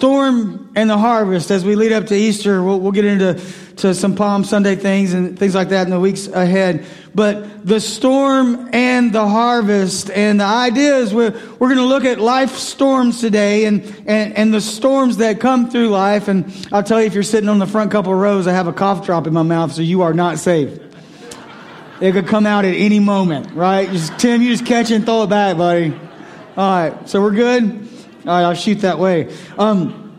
storm and the harvest as we lead up to Easter. We'll, we'll get into to some Palm Sunday things and things like that in the weeks ahead. But the storm and the harvest and the idea is we're, we're going to look at life storms today and, and, and the storms that come through life. And I'll tell you, if you're sitting on the front couple rows, I have a cough drop in my mouth, so you are not safe. It could come out at any moment, right? Just, Tim, you just catch it and throw it back, buddy. All right, so we're good? All right, I'll shoot that way. Um,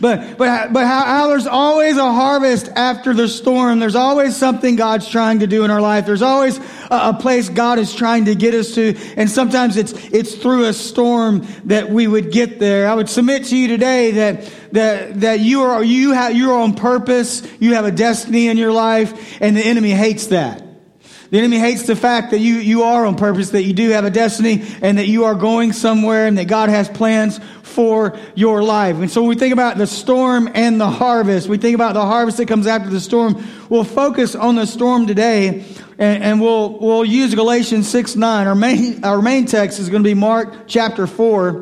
but but but how, how, there's always a harvest after the storm. There's always something God's trying to do in our life. There's always a, a, place God is trying to get us to, and sometimes it's it's through a storm that we would get there. I would submit to you today that that that you are you have you're on purpose. You have a destiny in your life, and the enemy hates that. The enemy hates the fact that you, you are on purpose, that you do have a destiny, and that you are going somewhere, and that God has plans for your life. And so when we think about the storm and the harvest, we think about the harvest that comes after the storm. We'll focus on the storm today, and, and we'll, we'll use Galatians 6 9. Our main, our main text is going to be Mark chapter 4,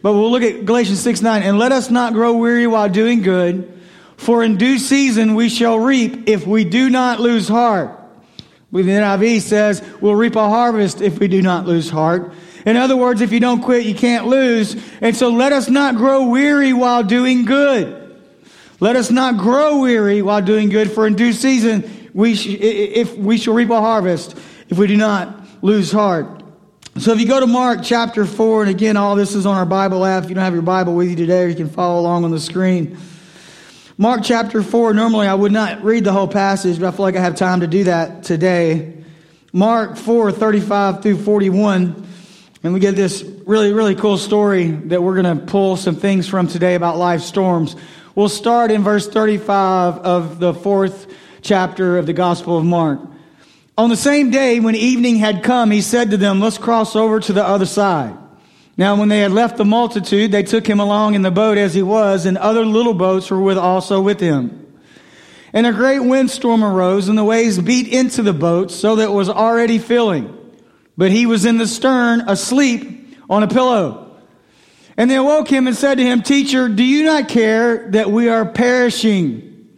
but we'll look at Galatians 6 9. And let us not grow weary while doing good, for in due season we shall reap if we do not lose heart. The NIV says we'll reap a harvest if we do not lose heart. In other words, if you don't quit, you can't lose. And so let us not grow weary while doing good. Let us not grow weary while doing good, for in due season we sh- if we shall reap a harvest if we do not lose heart. So if you go to Mark chapter 4, and again, all this is on our Bible app. If you don't have your Bible with you today, you can follow along on the screen. Mark chapter 4, normally I would not read the whole passage, but I feel like I have time to do that today. Mark 4, 35 through 41. And we get this really, really cool story that we're going to pull some things from today about life storms. We'll start in verse 35 of the fourth chapter of the Gospel of Mark. On the same day, when evening had come, he said to them, Let's cross over to the other side. Now, when they had left the multitude, they took him along in the boat as he was, and other little boats were with also with him. And a great windstorm arose, and the waves beat into the boat, so that it was already filling. But he was in the stern, asleep on a pillow. And they awoke him and said to him, Teacher, do you not care that we are perishing?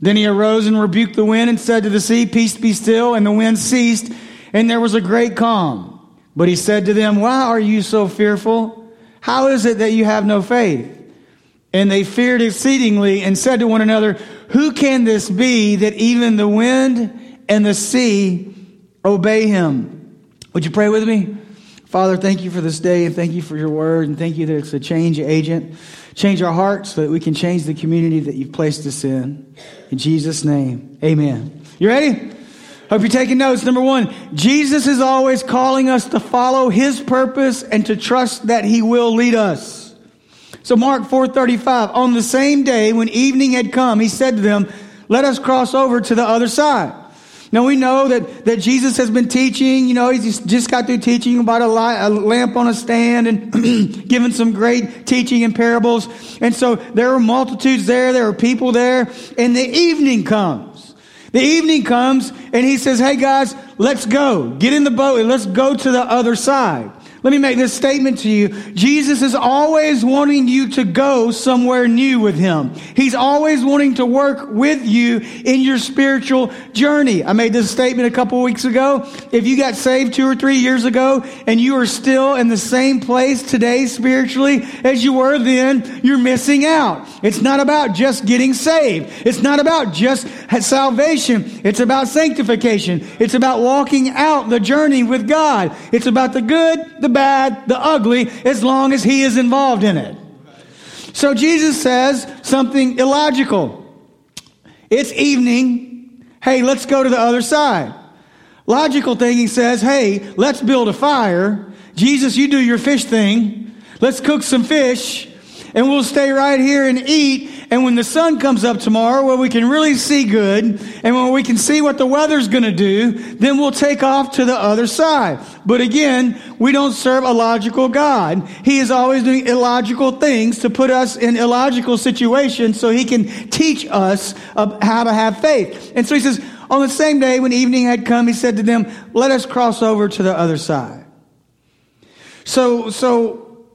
Then he arose and rebuked the wind and said to the sea, Peace be still. And the wind ceased, and there was a great calm. But he said to them, Why are you so fearful? How is it that you have no faith? And they feared exceedingly and said to one another, Who can this be that even the wind and the sea obey him? Would you pray with me? Father, thank you for this day and thank you for your word and thank you that it's a change agent. Change our hearts so that we can change the community that you've placed us in. In Jesus' name, amen. You ready? Hope you're taking notes. Number one, Jesus is always calling us to follow his purpose and to trust that he will lead us. So Mark 4:35, on the same day when evening had come, he said to them, "Let us cross over to the other side." Now we know that, that Jesus has been teaching, you know, he's just got through teaching about a, light, a lamp on a stand and giving some great teaching and parables. And so there were multitudes there, there were people there, and the evening comes. The evening comes and he says, Hey guys, let's go. Get in the boat and let's go to the other side. Let me make this statement to you. Jesus is always wanting you to go somewhere new with him. He's always wanting to work with you in your spiritual journey. I made this statement a couple weeks ago. If you got saved two or three years ago and you are still in the same place today spiritually as you were then, you're missing out. It's not about just getting saved. It's not about just salvation. It's about sanctification. It's about walking out the journey with God. It's about the good, the bad, the ugly, as long as he is involved in it. So Jesus says something illogical. It's evening. Hey, let's go to the other side. Logical thinking says, hey, let's build a fire. Jesus, you do your fish thing. Let's cook some fish and we'll stay right here and eat. And when the sun comes up tomorrow, where we can really see good, and when we can see what the weather's going to do, then we'll take off to the other side. But again, we don't serve a logical God. He is always doing illogical things to put us in illogical situations so he can teach us how to have faith. And so he says, on the same day when evening had come, he said to them, let us cross over to the other side. So, so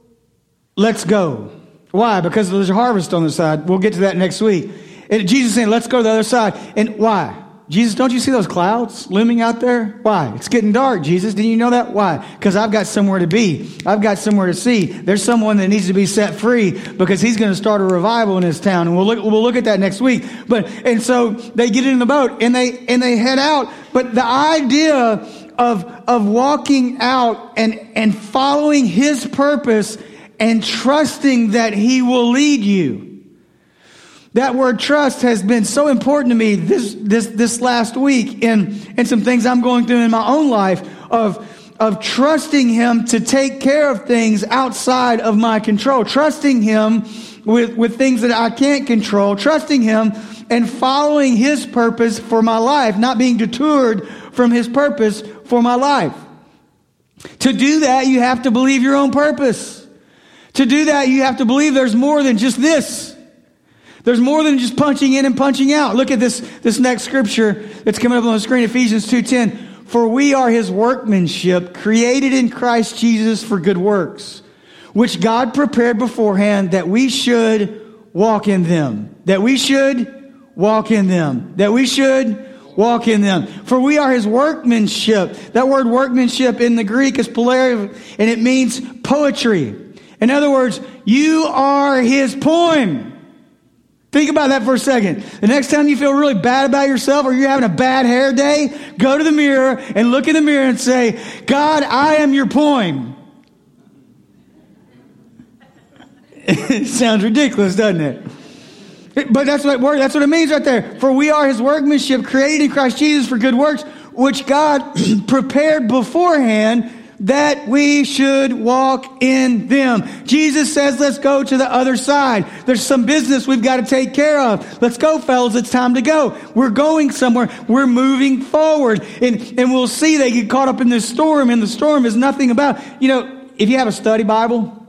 let's go. Why? Because there's a harvest on the side. We'll get to that next week. And Jesus saying, let's go to the other side. And why? Jesus, don't you see those clouds looming out there? Why? It's getting dark, Jesus. Didn't you know that? Why? Because I've got somewhere to be. I've got somewhere to see. There's someone that needs to be set free because he's going to start a revival in his town. And we'll look, we'll look at that next week. But, and so they get in the boat and they, and they head out. But the idea of, of walking out and, and following his purpose and trusting that he will lead you that word trust has been so important to me this, this, this last week in, in some things I'm going through in my own life of, of trusting Him to take care of things outside of my control, trusting Him with, with things that I can't control, trusting Him and following His purpose for my life, not being detoured from His purpose for my life. To do that, you have to believe your own purpose. To do that, you have to believe there's more than just this. There's more than just punching in and punching out. Look at this, this next scripture that's coming up on the screen, Ephesians 2.10. For we are his workmanship, created in Christ Jesus for good works, which God prepared beforehand that we should walk in them. That we should walk in them. That we should walk in them. For we are his workmanship. That word workmanship in the Greek is polar, and it means poetry. In other words, you are his poem. Think about that for a second. The next time you feel really bad about yourself or you're having a bad hair day, go to the mirror and look in the mirror and say, God, I am your poem. it sounds ridiculous, doesn't it? But that's what that's what it means right there. For we are his workmanship created in Christ Jesus for good works, which God prepared beforehand that we should walk in them. Jesus says, let's go to the other side. There's some business we've got to take care of. Let's go, fellas. It's time to go. We're going somewhere. We're moving forward. And, and we'll see they get caught up in this storm, and the storm is nothing about, you know, if you have a study Bible,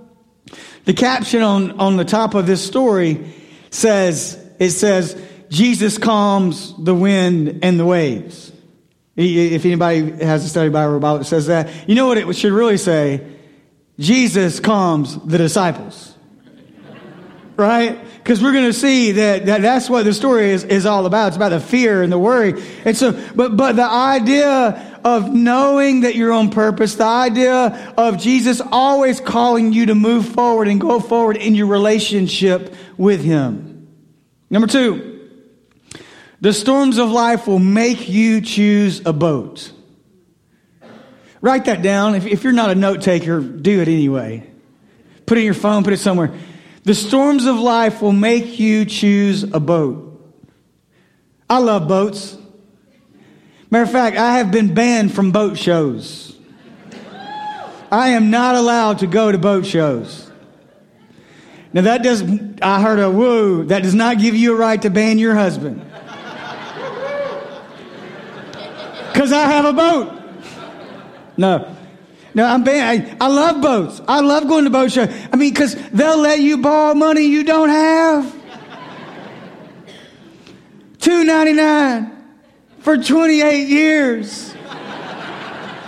the caption on, on the top of this story says, it says, Jesus calms the wind and the waves. If anybody has a study Bible about it, says that. You know what it should really say? Jesus calms the disciples. right? Because we're going to see that, that that's what the story is, is all about. It's about the fear and the worry. And so, but, but the idea of knowing that you're on purpose, the idea of Jesus always calling you to move forward and go forward in your relationship with Him. Number two, the storms of life will make you choose a boat. Write that down. If, if you're not a note taker, do it anyway. Put it in your phone, put it somewhere. The storms of life will make you choose a boat. I love boats. Matter of fact, I have been banned from boat shows. I am not allowed to go to boat shows. Now that does, I heard a woo, that does not give you a right to ban your husband. Because I have a boat. No. No, I'm I, I love boats. I love going to boat show. I mean, because they'll let you borrow money you don't have. Two ninety nine for twenty eight years.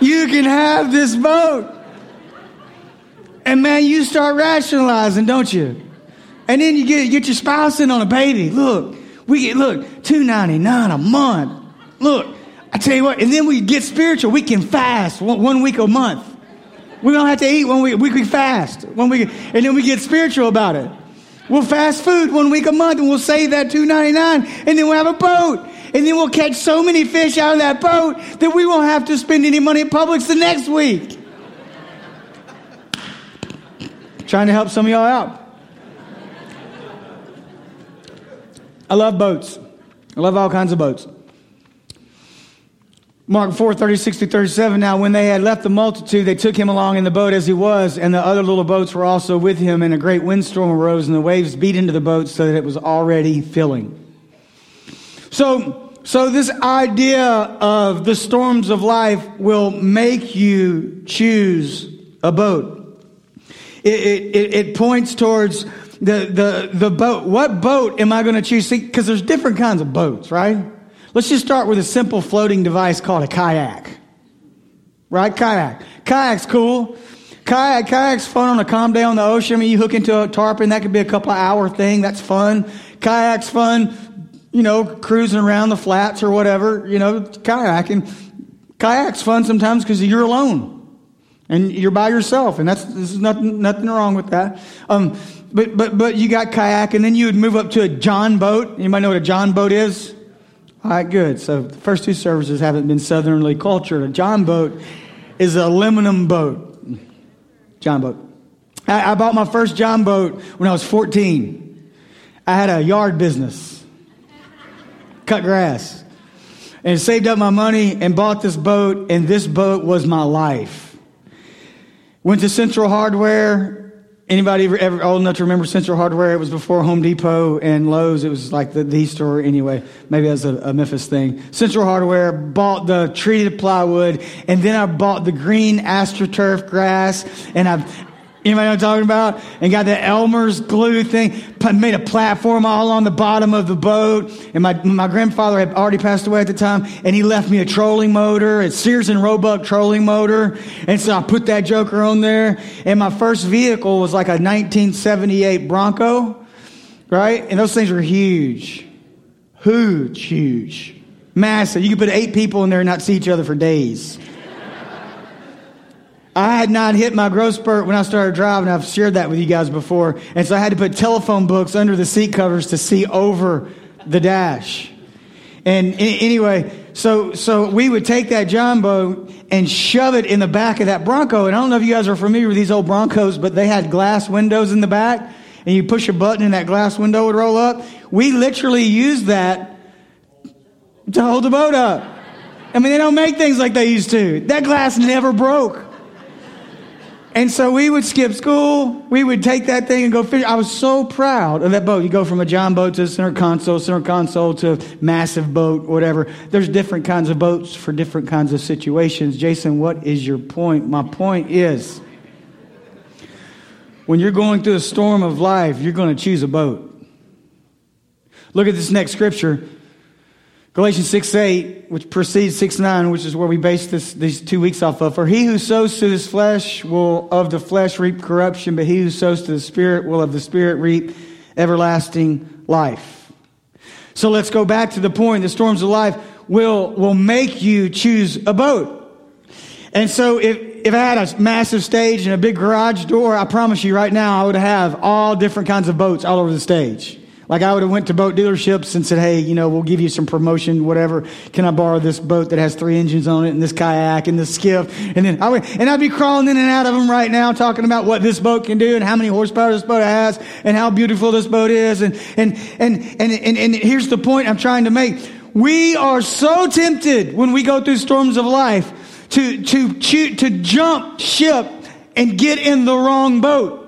You can have this boat. And man, you start rationalizing, don't you? And then you get get your spouse in on a baby. Look, we get look two ninety nine a month. Look, I tell you what, and then we get spiritual. We can fast one, one week a month. We don't have to eat one week. We can fast one week, and then we get spiritual about it. We'll fast food one week a month, and we'll save that two ninety nine, and then we'll have a boat, and then we'll catch so many fish out of that boat that we won't have to spend any money at Publix the next week. Trying to help some of y'all out. I love boats. I love all kinds of boats. Mark 4, 36 to 37. Now, when they had left the multitude, they took him along in the boat as he was, and the other little boats were also with him, and a great windstorm arose, and the waves beat into the boat so that it was already filling. So, so this idea of the storms of life will make you choose a boat. It, it, it points towards the, the, the boat. What boat am I going to choose? Because there's different kinds of boats, right? Let's just start with a simple floating device called a kayak. Right? Kayak. Kayak's cool. kayak, kayak's fun on a calm day on the ocean. I mean, you hook into a tarpon, that could be a couple hour thing. That's fun. Kayak's fun, you know, cruising around the flats or whatever, you know, kayaking. Kayak's fun sometimes because you're alone and you're by yourself, and that's there's nothing nothing wrong with that. Um, but but but you got kayak, and then you would move up to a John boat. Anybody know what a John boat is? All right, good. So the first two services haven't been southernly cultured. A John boat is an aluminum boat. John boat. I, I bought my first John boat when I was 14. I had a yard business, cut grass, and saved up my money and bought this boat, and this boat was my life. Went to Central Hardware, Anybody ever, ever, old enough to remember Central Hardware? It was before Home Depot and Lowe's. It was like the, the store anyway. Maybe that's a, a Memphis thing. Central Hardware bought the treated plywood, and then I bought the green astroturf grass, and I've Anybody know what I'm talking about? And got the Elmer's glue thing, made a platform all on the bottom of the boat. And my, my grandfather had already passed away at the time, and he left me a trolling motor, a Sears and Roebuck trolling motor. And so I put that joker on there. And my first vehicle was like a 1978 Bronco, right? And those things were huge. Huge, huge. Massive. You could put eight people in there and not see each other for days. I had not hit my growth spurt when I started driving. I've shared that with you guys before. And so I had to put telephone books under the seat covers to see over the dash. And anyway, so, so we would take that boat and shove it in the back of that Bronco. And I don't know if you guys are familiar with these old Broncos, but they had glass windows in the back. And you push a button and that glass window would roll up. We literally used that to hold the boat up. I mean, they don't make things like they used to. That glass never broke. And so we would skip school. We would take that thing and go fish. I was so proud of that boat. You go from a John boat to a center console, center console to massive boat, whatever. There's different kinds of boats for different kinds of situations. Jason, what is your point? My point is when you're going through a storm of life, you're going to choose a boat. Look at this next scripture. Galatians 6 8, which precedes 6 9, which is where we base this, these two weeks off of. For he who sows to his flesh will of the flesh reap corruption, but he who sows to the Spirit will of the Spirit reap everlasting life. So let's go back to the point the storms of life will, will make you choose a boat. And so if, if I had a massive stage and a big garage door, I promise you right now I would have all different kinds of boats all over the stage. Like I would have went to boat dealerships and said, "Hey, you know, we'll give you some promotion, whatever. Can I borrow this boat that has three engines on it, and this kayak, and this skiff?" And then I would, and I'd be crawling in and out of them right now, talking about what this boat can do and how many horsepower this boat has and how beautiful this boat is. And and and and and, and here's the point I'm trying to make: we are so tempted when we go through storms of life to to to jump ship and get in the wrong boat.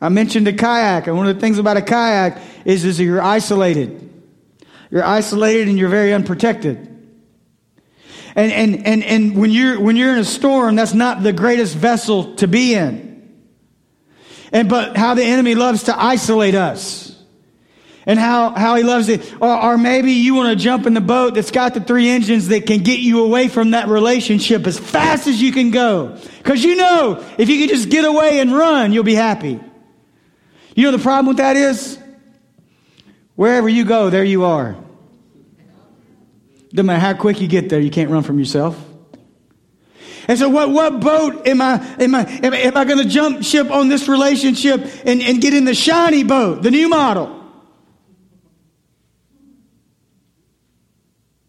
I mentioned a kayak, and one of the things about a kayak is, is that you're isolated. You're isolated and you're very unprotected. And, and, and, and when, you're, when you're in a storm, that's not the greatest vessel to be in. And but how the enemy loves to isolate us. And how, how he loves it. Or, or maybe you want to jump in the boat that's got the three engines that can get you away from that relationship as fast as you can go. Because you know, if you can just get away and run, you'll be happy. You know the problem with that is? Wherever you go, there you are. No matter how quick you get there, you can't run from yourself. And so, what, what boat am I, am I, am, am I going to jump ship on this relationship and, and get in the shiny boat, the new model?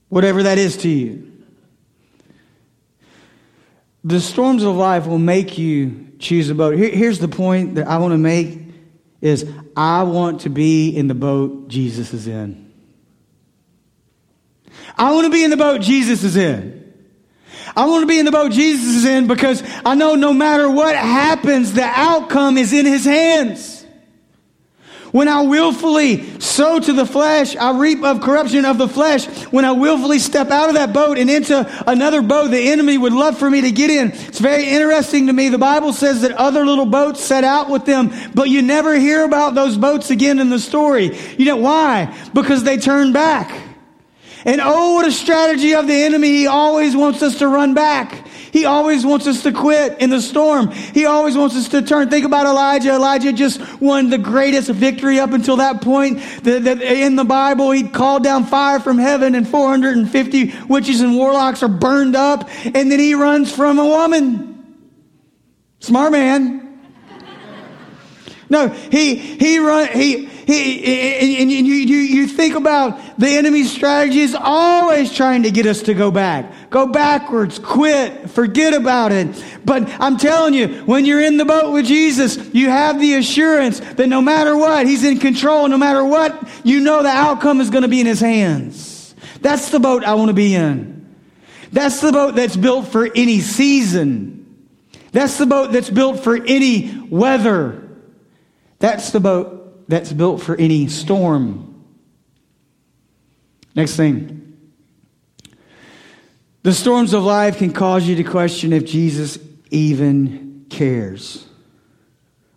Whatever that is to you. The storms of life will make you choose a boat. Here, here's the point that I want to make is I want to be in the boat Jesus is in. I want to be in the boat Jesus is in. I want to be in the boat Jesus is in because I know no matter what happens, the outcome is in his hands. When I willfully sow to the flesh, I reap of corruption of the flesh. When I willfully step out of that boat and into another boat the enemy would love for me to get in. It's very interesting to me. The Bible says that other little boats set out with them, but you never hear about those boats again in the story. You know why? Because they turned back. And oh, what a strategy of the enemy. He always wants us to run back. He always wants us to quit in the storm. He always wants us to turn. Think about Elijah. Elijah just won the greatest victory up until that point. That, that in the Bible, he called down fire from heaven and 450 witches and warlocks are burned up. And then he runs from a woman. Smart man. No, he, he run, he, he, and you, you, you think about the enemy's strategy is always trying to get us to go back. Go backwards, quit, forget about it. But I'm telling you, when you're in the boat with Jesus, you have the assurance that no matter what, He's in control. No matter what, you know the outcome is going to be in His hands. That's the boat I want to be in. That's the boat that's built for any season. That's the boat that's built for any weather. That's the boat that's built for any storm. Next thing. The storms of life can cause you to question if Jesus even cares.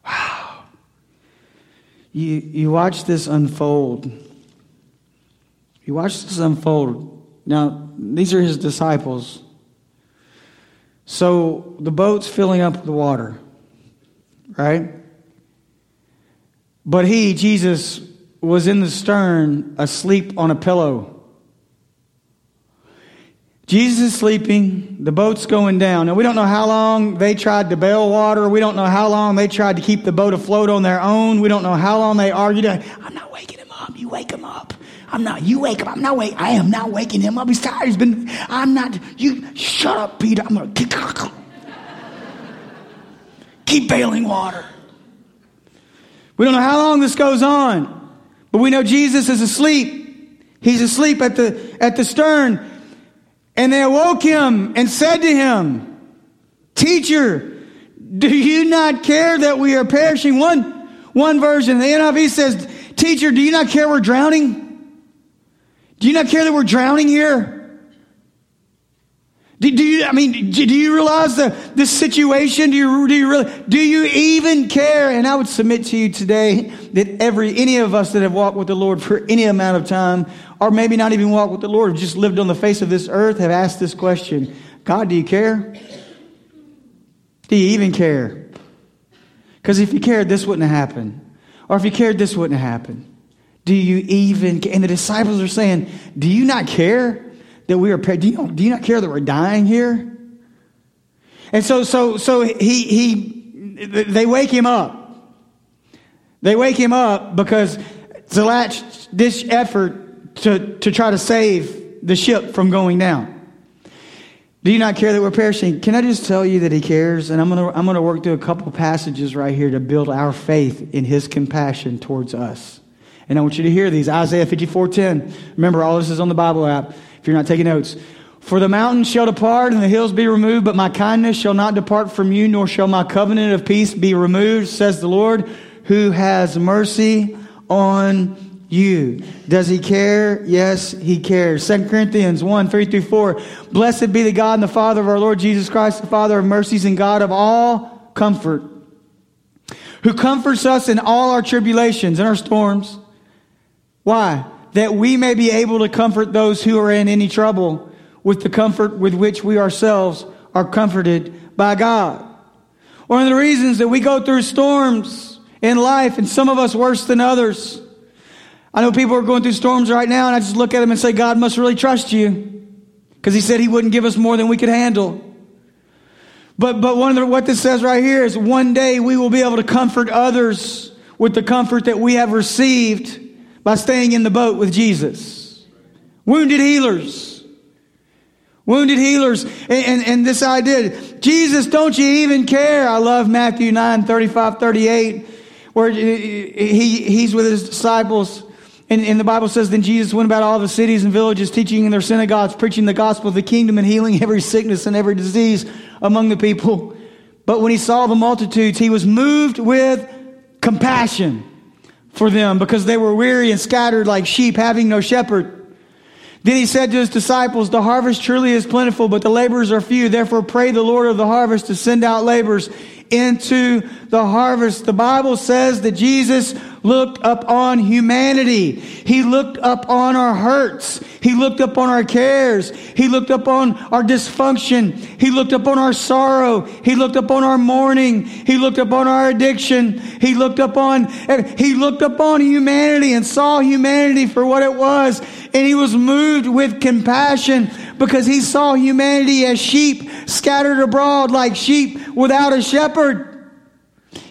Wow. You, you watch this unfold. You watch this unfold. Now, these are his disciples. So the boat's filling up with water, right? But he, Jesus, was in the stern asleep on a pillow. Jesus is sleeping, the boat's going down. Now, we don't know how long they tried to bail water. We don't know how long they tried to keep the boat afloat on their own. We don't know how long they argued. I'm not waking him up. You wake him up. I'm not. You wake him. Up I'm not. I am not waking him up. He's tired. He's been. I'm not. You shut up, Peter. I'm gonna keep bailing water. We don't know how long this goes on, but we know Jesus is asleep. He's asleep at the, at the stern. And they awoke him and said to him, Teacher, do you not care that we are perishing? One, one version, the NIV says, Teacher, do you not care we're drowning? Do you not care that we're drowning here? Do, do, you, I mean, do you realize the, the situation? Do you, do you really, do you even care? And I would submit to you today that every, any of us that have walked with the Lord for any amount of time, or maybe not even walked with the Lord, just lived on the face of this earth, have asked this question God, do you care? Do you even care? Because if you cared, this wouldn't have happened. Or if you cared, this wouldn't have happened. Do you even care? And the disciples are saying, Do you not care? That we are, do you, do you not care that we're dying here? And so, so, so he, he, they wake him up. They wake him up because a last effort to, to try to save the ship from going down. Do you not care that we're perishing? Can I just tell you that he cares? And I'm going to I'm going to work through a couple passages right here to build our faith in his compassion towards us. And I want you to hear these. Isaiah 54:10. Remember, all this is on the Bible app if you're not taking notes. For the mountains shall depart and the hills be removed, but my kindness shall not depart from you, nor shall my covenant of peace be removed, says the Lord, who has mercy on you. Does he care? Yes, he cares. 2 Corinthians 1, 3 through 4. Blessed be the God and the Father of our Lord Jesus Christ, the Father of mercies and God of all comfort, who comforts us in all our tribulations and our storms. Why? That we may be able to comfort those who are in any trouble with the comfort with which we ourselves are comforted by God. One of the reasons that we go through storms in life, and some of us worse than others. I know people are going through storms right now, and I just look at them and say, God must really trust you. Because He said He wouldn't give us more than we could handle. But, but one of the, what this says right here is one day we will be able to comfort others with the comfort that we have received by staying in the boat with Jesus. Wounded healers. Wounded healers. And, and, and, this idea, Jesus, don't you even care? I love Matthew 9, 35, 38, where he, he's with his disciples. And, and the Bible says, then Jesus went about all the cities and villages, teaching in their synagogues, preaching the gospel of the kingdom and healing every sickness and every disease among the people. But when he saw the multitudes, he was moved with compassion for them because they were weary and scattered like sheep having no shepherd. Then he said to his disciples, The harvest truly is plentiful, but the laborers are few. Therefore, pray the Lord of the harvest to send out laborers into the harvest. The Bible says that Jesus looked up on humanity. He looked up on our hurts. He looked up on our cares. He looked up on our dysfunction. He looked up on our sorrow. He looked up on our mourning. He looked up on our addiction. He looked up on, eh, he looked up on humanity and saw humanity for what it was. And he was moved with compassion because he saw humanity as sheep scattered abroad like sheep without a shepherd.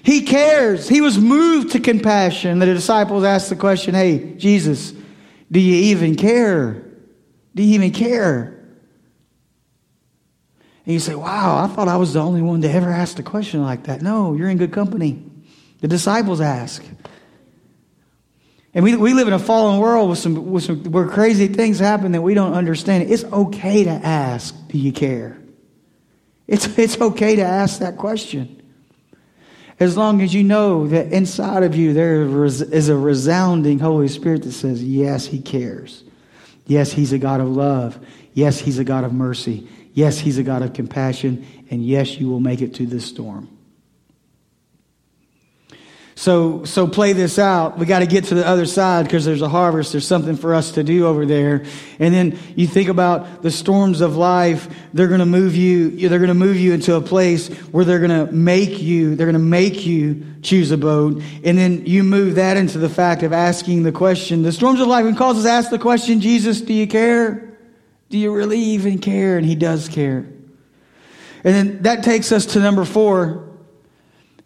He cares. He was moved to compassion. The disciples asked the question, Hey, Jesus, do you even care? Do you even care? And you say, Wow, I thought I was the only one to ever ask a question like that. No, you're in good company. The disciples ask. And we, we live in a fallen world with some, with some, where crazy things happen that we don't understand. It's okay to ask, Do you care? It's, it's okay to ask that question. As long as you know that inside of you there is a resounding Holy Spirit that says, Yes, He cares. Yes, He's a God of love. Yes, He's a God of mercy. Yes, He's a God of compassion. And yes, you will make it to this storm. So, so play this out. We got to get to the other side because there's a harvest. There's something for us to do over there. And then you think about the storms of life. They're going to move you. They're going to move you into a place where they're going to make you. They're going to make you choose a boat. And then you move that into the fact of asking the question. The storms of life can cause us to ask the question, Jesus, do you care? Do you really even care? And he does care. And then that takes us to number four.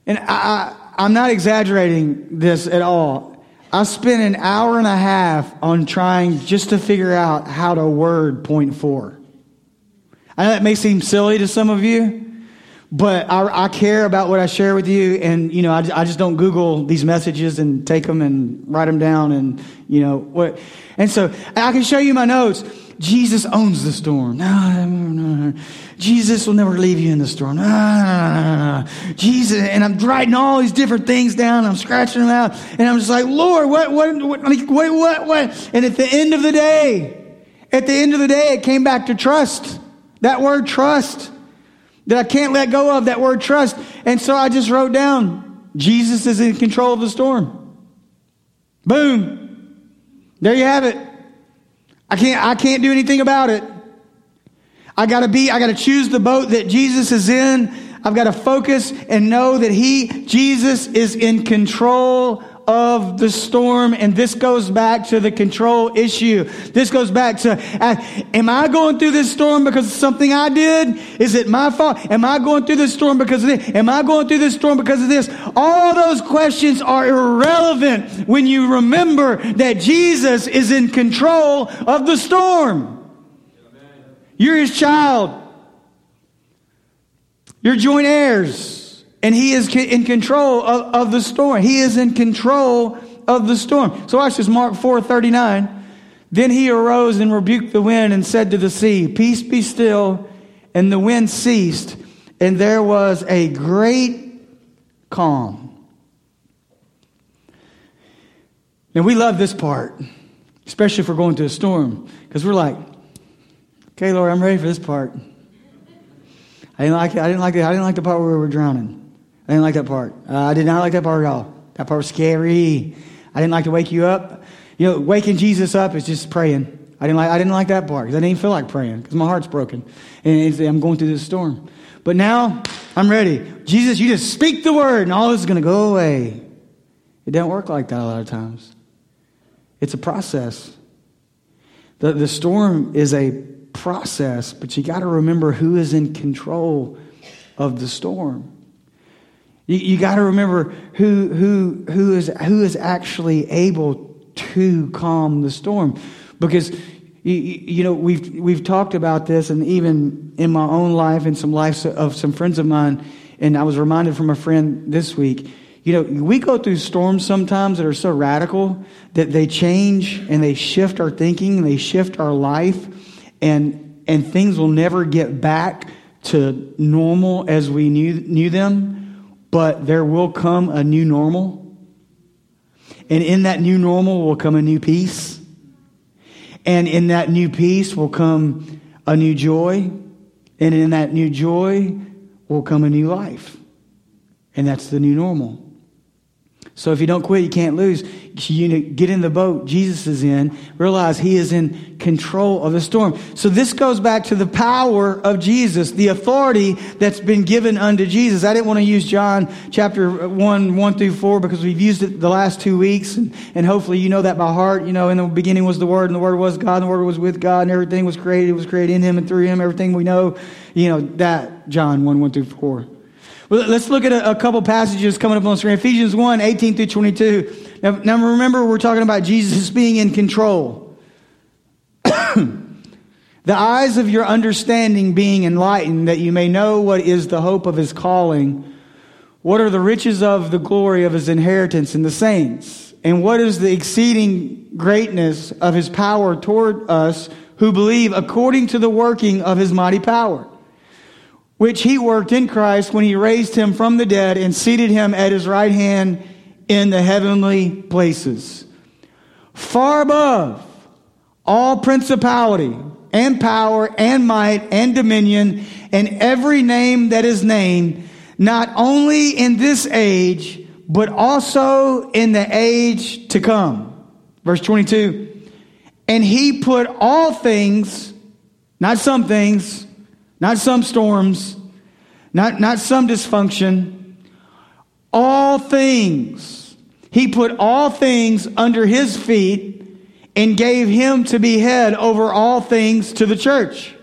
And I, I'm not exaggerating this at all. I spent an hour and a half on trying just to figure out how to word point four. I know that may seem silly to some of you, but I, I care about what I share with you, and you know, I, I, just don't Google these messages and take them and write them down, and you know what. And so I can show you my notes. Jesus owns the storm. No, no, no. Jesus will never leave you in the storm. No, Jesus, and I'm writing all these different things down. I'm scratching them out, and I'm just like, Lord, what, what, what, what, what? And at the end of the day, at the end of the day, it came back to trust. That word trust that I can't let go of. That word trust, and so I just wrote down, Jesus is in control of the storm. Boom. There you have it. I can't, I can't do anything about it. I gotta be, I gotta choose the boat that Jesus is in. I've got to focus and know that He, Jesus, is in control of the storm. And this goes back to the control issue. This goes back to, uh, am I going through this storm because of something I did? Is it my fault? Am I going through this storm because of this? Am I going through this storm because of this? All those questions are irrelevant when you remember that Jesus is in control of the storm. You're his child. You're joint heirs. And he is in control of, of the storm. He is in control of the storm. So watch this, Mark 4 39. Then he arose and rebuked the wind and said to the sea, Peace be still. And the wind ceased, and there was a great calm. And we love this part, especially if we're going to a storm, because we're like, okay, Lord, I'm ready for this part. I didn't like it. I didn't like it. I didn't like the part where we were drowning. I didn't like that part. Uh, I did not like that part at all. That part was scary. I didn't like to wake you up. You know, waking Jesus up is just praying. I didn't like, I didn't like that part because I didn't even feel like praying because my heart's broken. And I'm going through this storm. But now I'm ready. Jesus, you just speak the word and all this is going to go away. It doesn't work like that a lot of times. It's a process. The, the storm is a process, but you got to remember who is in control of the storm. You, you got to remember who, who, who, is, who is actually able to calm the storm. Because, you, you know, we've, we've talked about this, and even in my own life and some lives of some friends of mine, and I was reminded from a friend this week. You know, we go through storms sometimes that are so radical that they change and they shift our thinking, they shift our life, and, and things will never get back to normal as we knew, knew them but there will come a new normal. And in that new normal will come a new peace. And in that new peace will come a new joy. And in that new joy will come a new life. And that's the new normal. So if you don't quit, you can't lose. You get in the boat Jesus is in, realize he is in control of the storm. So this goes back to the power of Jesus, the authority that's been given unto Jesus. I didn't want to use John chapter 1, 1 through 4 because we've used it the last two weeks and, and hopefully you know that by heart. You know, in the beginning was the Word and the Word was God and the Word was with God and everything was created. It was created in Him and through Him. Everything we know, you know, that John 1, 1 through 4. Well, let's look at a, a, couple passages coming up on the screen. Ephesians 1, 18 through 22. Now, now remember, we're talking about Jesus being in control. the eyes of your understanding being enlightened, that you may know what is the hope of his calling, what are the riches of the glory of his inheritance in the saints, and what is the exceeding greatness of his power toward us who believe according to the working of his mighty power which he worked in Christ when he raised him from the dead and seated him at his right hand in the heavenly places, far above all principality and power and might and dominion and every name that is named, not only in this age, but also in the age to come. Verse 22. And he put all things, not some things, not some storms, not, not some dysfunction, all things. He put all things under his feet and gave him to be head over all things to the church.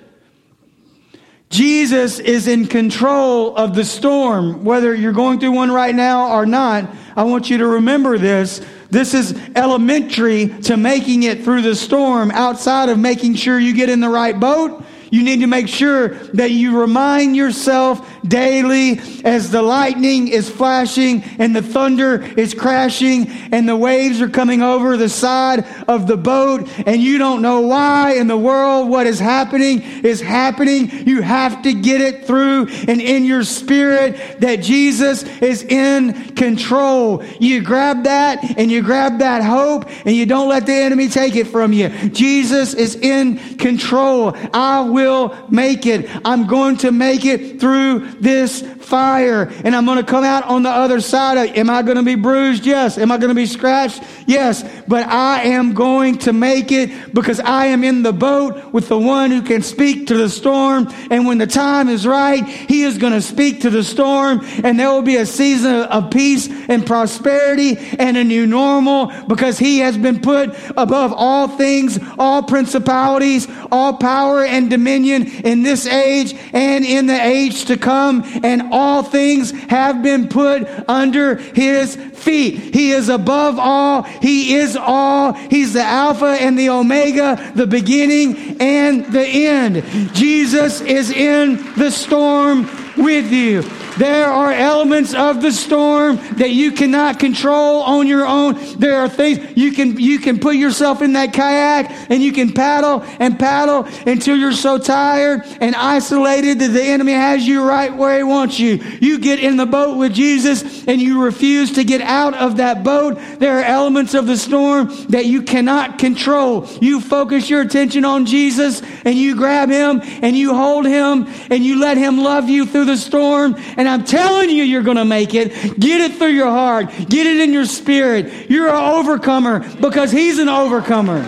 Jesus is in control of the storm, whether you're going through one right now or not. I want you to remember this. This is elementary to making it through the storm outside of making sure you get in the right boat you need to make sure that you remind yourself daily as the lightning is flashing and the thunder is crashing and the waves are coming over the side of the boat and you don't know why in the world what is happening is happening. You have to get it through and in your spirit that Jesus is in control. You grab that and you grab that hope and you don't let the enemy take it from you. Jesus is in control. I will make it. I'm going to make it through this fire and I'm going to come out on the other side of. Am I going to be bruised? Yes. Am I going to be scratched? Yes. But I am going to make it because I am in the boat with the one who can speak to the storm. And when the time is right, he is going to speak to the storm and there will be a season of peace and prosperity and a new normal because he has been put above all things, all principalities, all power and dominion in this age and in the age to come. And all things have been put under his feet. He is above all. He is all. He's the Alpha and the Omega, the beginning and the end. Jesus is in the storm with you. There are elements of the storm that you cannot control on your own. There are things you can you can put yourself in that kayak and you can paddle and paddle until you're so tired and isolated that the enemy has you right where he wants you. You get in the boat with Jesus and you refuse to get out of that boat. There are elements of the storm that you cannot control. You focus your attention on Jesus and you grab him and you hold him and you let him love you through the storm and and I'm telling you, you're going to make it. Get it through your heart. Get it in your spirit. You're an overcomer because He's an overcomer.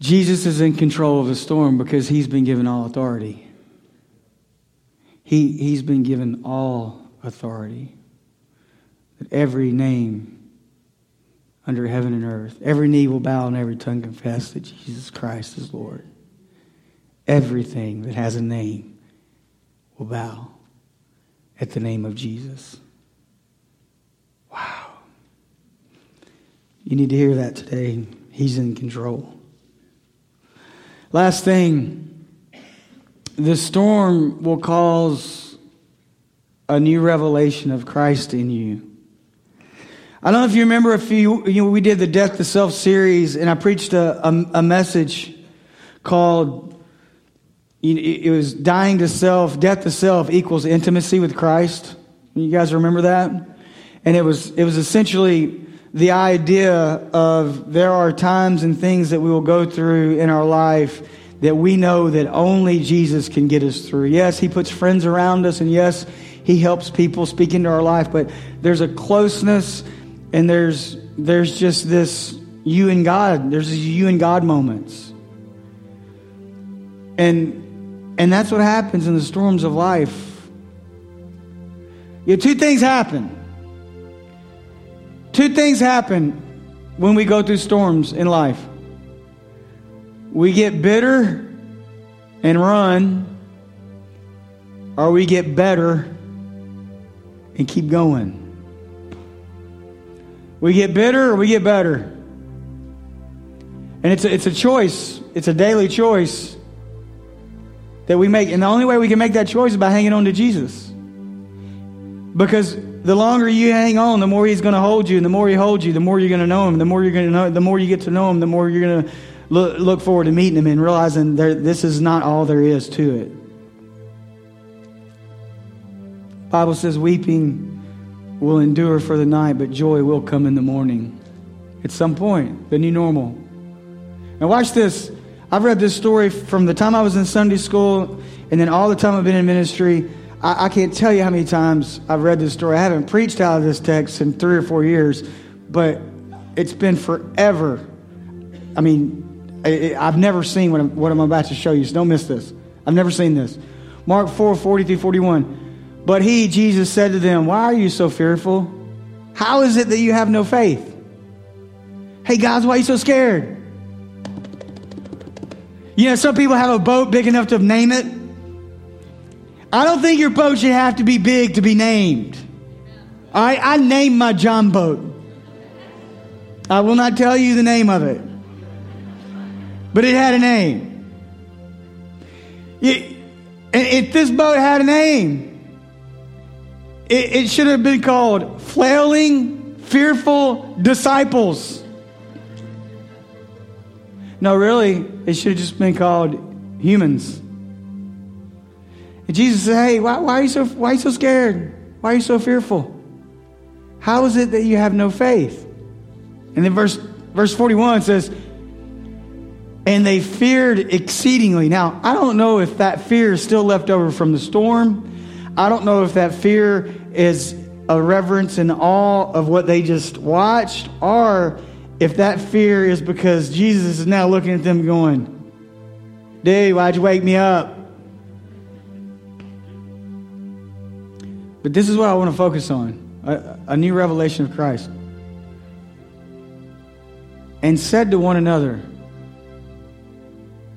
Jesus is in control of the storm because he's been given all authority. He, he's been given all authority. That every name under heaven and earth. Every knee will bow and every tongue confess that Jesus Christ is Lord. Everything that has a name will bow at the name of Jesus. Wow. You need to hear that today. He's in control. Last thing the storm will cause a new revelation of Christ in you. I don't know if you remember a few, you know, we did the Death to Self series, and I preached a, a, a message called, it was Dying to Self, Death to Self equals intimacy with Christ. You guys remember that? And it was, it was essentially the idea of there are times and things that we will go through in our life that we know that only Jesus can get us through. Yes, He puts friends around us, and yes, He helps people speak into our life, but there's a closeness and there's there's just this you and God. There's these you and God moments. And and that's what happens in the storms of life. Yeah, two things happen. Two things happen when we go through storms in life. We get bitter and run, or we get better and keep going. We get bitter or we get better. And it's a, it's a choice, it's a daily choice that we make. And the only way we can make that choice is by hanging on to Jesus. Because the longer you hang on, the more he's going to hold you. And the more he holds you, the more you're going to know him. The more you're going to know, the more you get to know him, the more you're going to look, look forward to meeting him and realizing there, this is not all there is to it. Bible says weeping will endure for the night, but joy will come in the morning. At some point, the new normal. Now watch this. I've read this story from the time I was in Sunday school and then all the time I've been in ministry. I, I, can't tell you how many times I've read this story. I haven't preached out of this text in three or four years, but it's been forever. I mean, I, I've never seen what I'm, what I'm about to show you, so don't miss this. I've never seen this. Mark 4 40 through 41. But he, Jesus, said to them, Why are you so fearful? How is it that you have no faith? Hey, guys, why are you so scared? You know, some people have a boat big enough to name it. I don't think your boat should have to be big to be named. All right, I named my John boat. I will not tell you the name of it, but it had a name. It, if this boat had a name, it, it should have been called Flailing Fearful Disciples. No, really, it should have just been called Humans. And Jesus said, Hey, why, why, are you so, why are you so scared? Why are you so fearful? How is it that you have no faith? And then verse, verse 41 says, And they feared exceedingly. Now, I don't know if that fear is still left over from the storm. I don't know if that fear is a reverence and awe of what they just watched, or if that fear is because Jesus is now looking at them going, Dude, why'd you wake me up? But this is what I want to focus on a, a new revelation of Christ. And said to one another,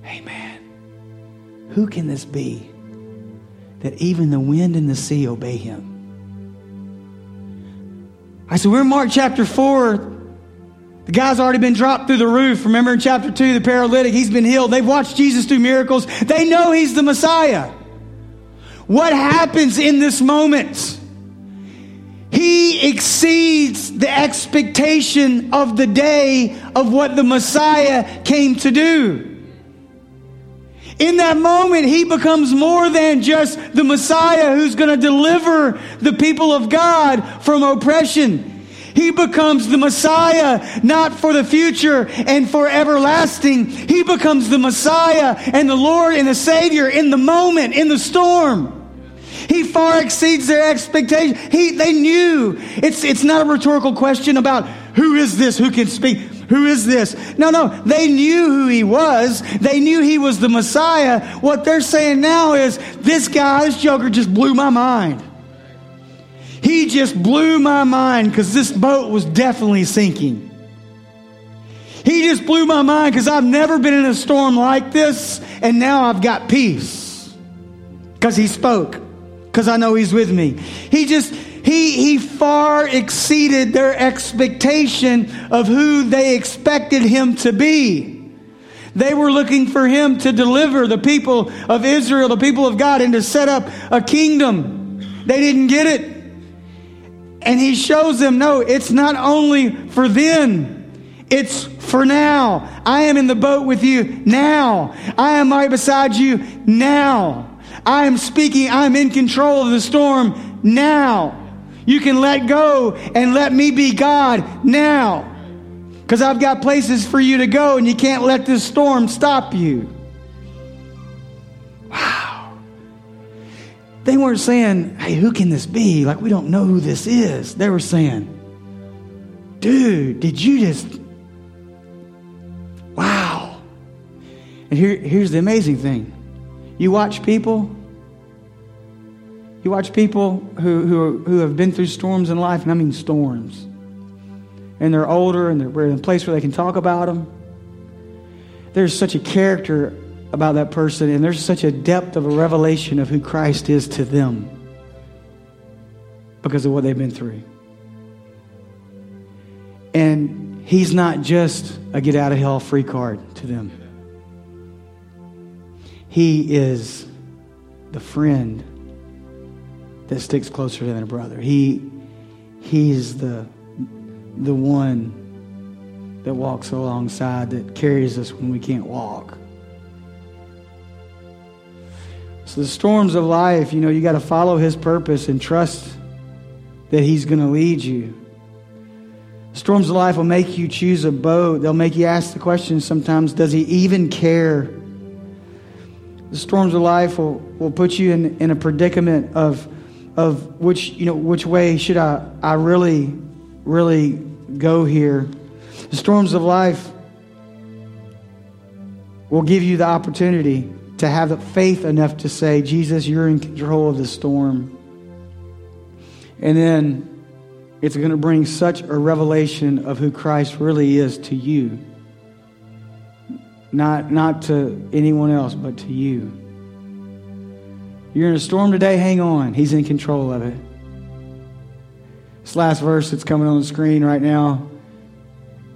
Hey man, who can this be that even the wind and the sea obey him? I said, We're in Mark chapter 4. The guy's already been dropped through the roof. Remember in chapter 2, the paralytic, he's been healed. They've watched Jesus do miracles. They know he's the Messiah. What happens in this moment? He exceeds the expectation of the day of what the Messiah came to do. In that moment, he becomes more than just the Messiah who's going to deliver the people of God from oppression. He becomes the Messiah not for the future and for everlasting. He becomes the Messiah and the Lord and the Savior in the moment, in the storm. He far exceeds their expectation. He, they knew. It's, it's not a rhetorical question about who is this who can speak. Who is this? No, no. They knew who he was. They knew he was the Messiah. What they're saying now is this guy, this joker just blew my mind. He just blew my mind because this boat was definitely sinking. He just blew my mind because I've never been in a storm like this, and now I've got peace because he spoke because I know He's with me. He just, he, he far exceeded their expectation of who they expected Him to be. They were looking for Him to deliver the people of Israel, the people of God, and to set up a kingdom. They didn't get it. And He shows them, no, it's not only for then. It's for now. I am in the boat with you now. I am right beside you now. I am speaking, I'm in control of the storm now. You can let go and let me be God now. Because I've got places for you to go, and you can't let this storm stop you. Wow. They weren't saying, hey, who can this be? Like, we don't know who this is. They were saying, dude, did you just. Wow. And here, here's the amazing thing you watch people. You watch people who, who, who have been through storms in life, and I mean storms and they're older and they're in a place where they can talk about them. There's such a character about that person, and there's such a depth of a revelation of who Christ is to them because of what they've been through. And he's not just a get out of hell free card to them, he is the friend that sticks closer than a brother. He, he's the the one that walks alongside, that carries us when we can't walk. So, the storms of life, you know, you got to follow His purpose and trust that He's going to lead you. Storms of life will make you choose a boat. They'll make you ask the question sometimes does He even care? The storms of life will, will put you in, in a predicament of, of which, you know, which way should I, I really, really go here. The storms of life will give you the opportunity to have the faith enough to say, Jesus, you're in control of the storm. And then it's going to bring such a revelation of who Christ really is to you. Not, not to anyone else, but to you. You're in a storm today, hang on. He's in control of it. This last verse that's coming on the screen right now,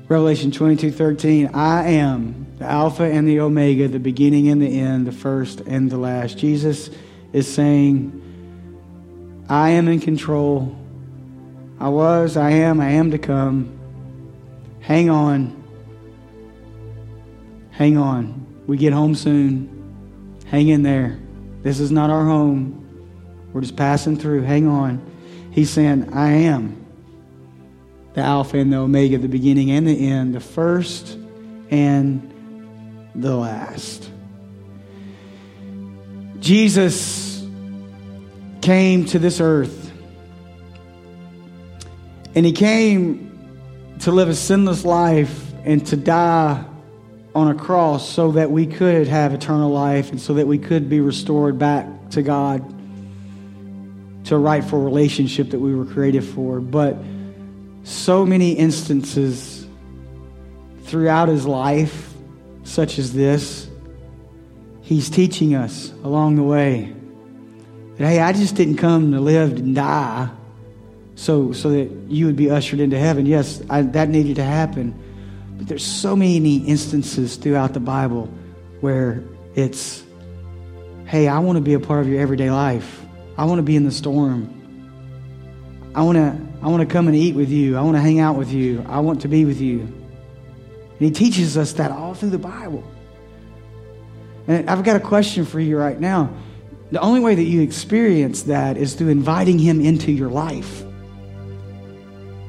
Revelation 22 13. I am the Alpha and the Omega, the beginning and the end, the first and the last. Jesus is saying, I am in control. I was, I am, I am to come. Hang on. Hang on. We get home soon. Hang in there. This is not our home. We're just passing through. Hang on. He's saying, I am the Alpha and the Omega, the beginning and the end, the first and the last. Jesus came to this earth, and he came to live a sinless life and to die on a cross so that we could have eternal life and so that we could be restored back to God to a rightful relationship that we were created for. But so many instances throughout his life, such as this, he's teaching us along the way that, hey, I just didn't come to live and die so, so that you would be ushered into heaven. Yes, I, that needed to happen. But there's so many instances throughout the Bible where it's, hey, I want to be a part of your everyday life. I want to be in the storm. I want to I want to come and eat with you. I want to hang out with you. I want to be with you. And he teaches us that all through the Bible. And I've got a question for you right now. The only way that you experience that is through inviting him into your life.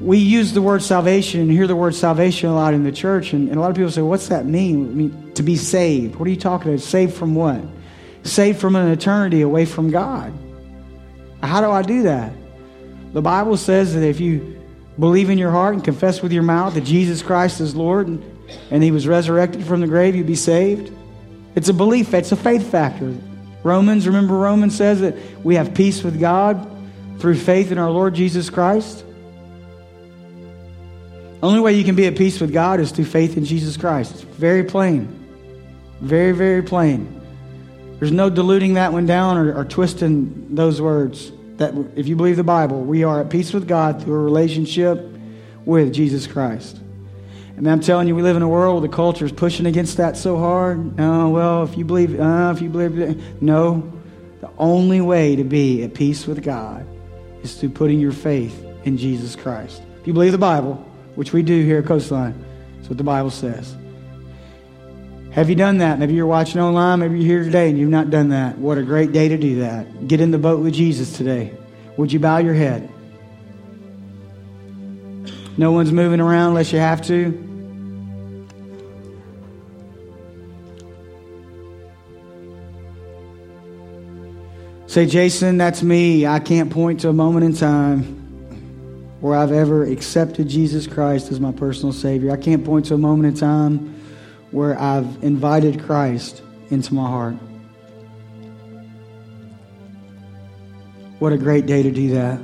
We use the word salvation and hear the word salvation a lot in the church, and, and a lot of people say, What's that mean? I mean? To be saved. What are you talking about? Saved from what? Saved from an eternity away from God. How do I do that? The Bible says that if you believe in your heart and confess with your mouth that Jesus Christ is Lord and, and he was resurrected from the grave, you'd be saved. It's a belief, it's a faith factor. Romans, remember Romans says that we have peace with God through faith in our Lord Jesus Christ. Only way you can be at peace with God is through faith in Jesus Christ. It's very plain. Very, very plain. There's no diluting that one down or, or twisting those words. That if you believe the Bible, we are at peace with God through a relationship with Jesus Christ. And I'm telling you, we live in a world where the culture is pushing against that so hard. Oh, well, if you believe, uh, if you believe, no. The only way to be at peace with God is through putting your faith in Jesus Christ. If you believe the Bible, which we do here at Coastline, that's what the Bible says. Have you done that? Maybe you're watching online, maybe you're here today and you've not done that. What a great day to do that. Get in the boat with Jesus today. Would you bow your head? No one's moving around unless you have to. Say, Jason, that's me. I can't point to a moment in time where I've ever accepted Jesus Christ as my personal Savior. I can't point to a moment in time where I've invited Christ into my heart. What a great day to do that.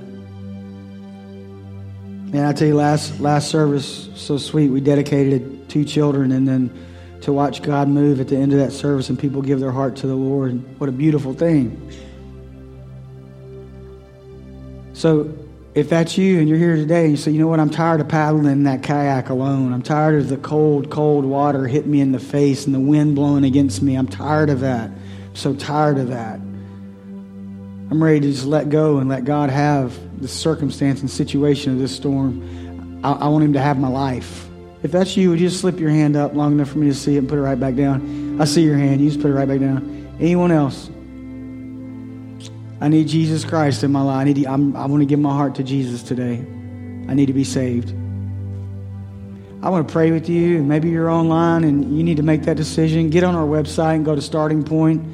Man, I tell you, last last service so sweet. We dedicated two children, and then to watch God move at the end of that service and people give their heart to the Lord. What a beautiful thing. So if that's you and you're here today and you say, you know what, I'm tired of paddling in that kayak alone. I'm tired of the cold, cold water hitting me in the face and the wind blowing against me. I'm tired of that. I'm so tired of that. I'm ready to just let go and let God have the circumstance and situation of this storm. I, I want Him to have my life. If that's you, would you just slip your hand up long enough for me to see it and put it right back down? I see your hand. You just put it right back down. Anyone else? I need Jesus Christ in my life. I, need to, I'm, I want to give my heart to Jesus today. I need to be saved. I want to pray with you. Maybe you're online and you need to make that decision. Get on our website and go to Starting Point.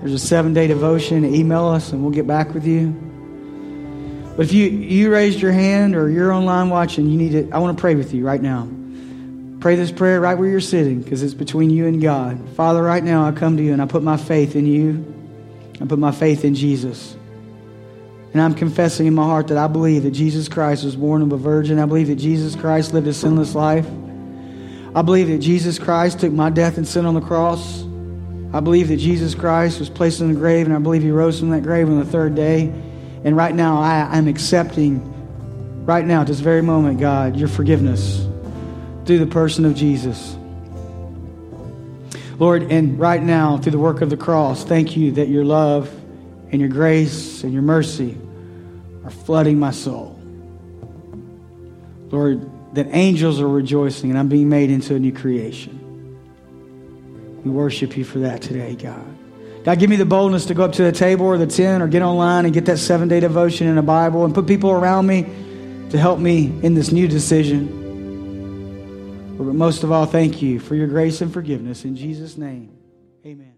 There's a seven day devotion. Email us and we'll get back with you. But if you, you raised your hand or you're online watching, you need to, I want to pray with you right now. Pray this prayer right where you're sitting because it's between you and God. Father, right now I come to you and I put my faith in you. I put my faith in Jesus. And I'm confessing in my heart that I believe that Jesus Christ was born of a virgin. I believe that Jesus Christ lived a sinless life. I believe that Jesus Christ took my death and sin on the cross. I believe that Jesus Christ was placed in the grave, and I believe he rose from that grave on the third day. And right now, I, am accepting, right now, at this very moment, God, your forgiveness through the person of Jesus. Lord, and right now, through the work of the cross, thank you that your love and your grace and your mercy are flooding my soul. Lord, that angels are rejoicing and I'm being made into a new creation. We worship you for that today, God. God, give me the boldness to go up to the table or the tent or get online and get that seven day devotion in a Bible and put people around me to help me in this new decision. But most of all, thank you for your grace and forgiveness. In Jesus' name, amen.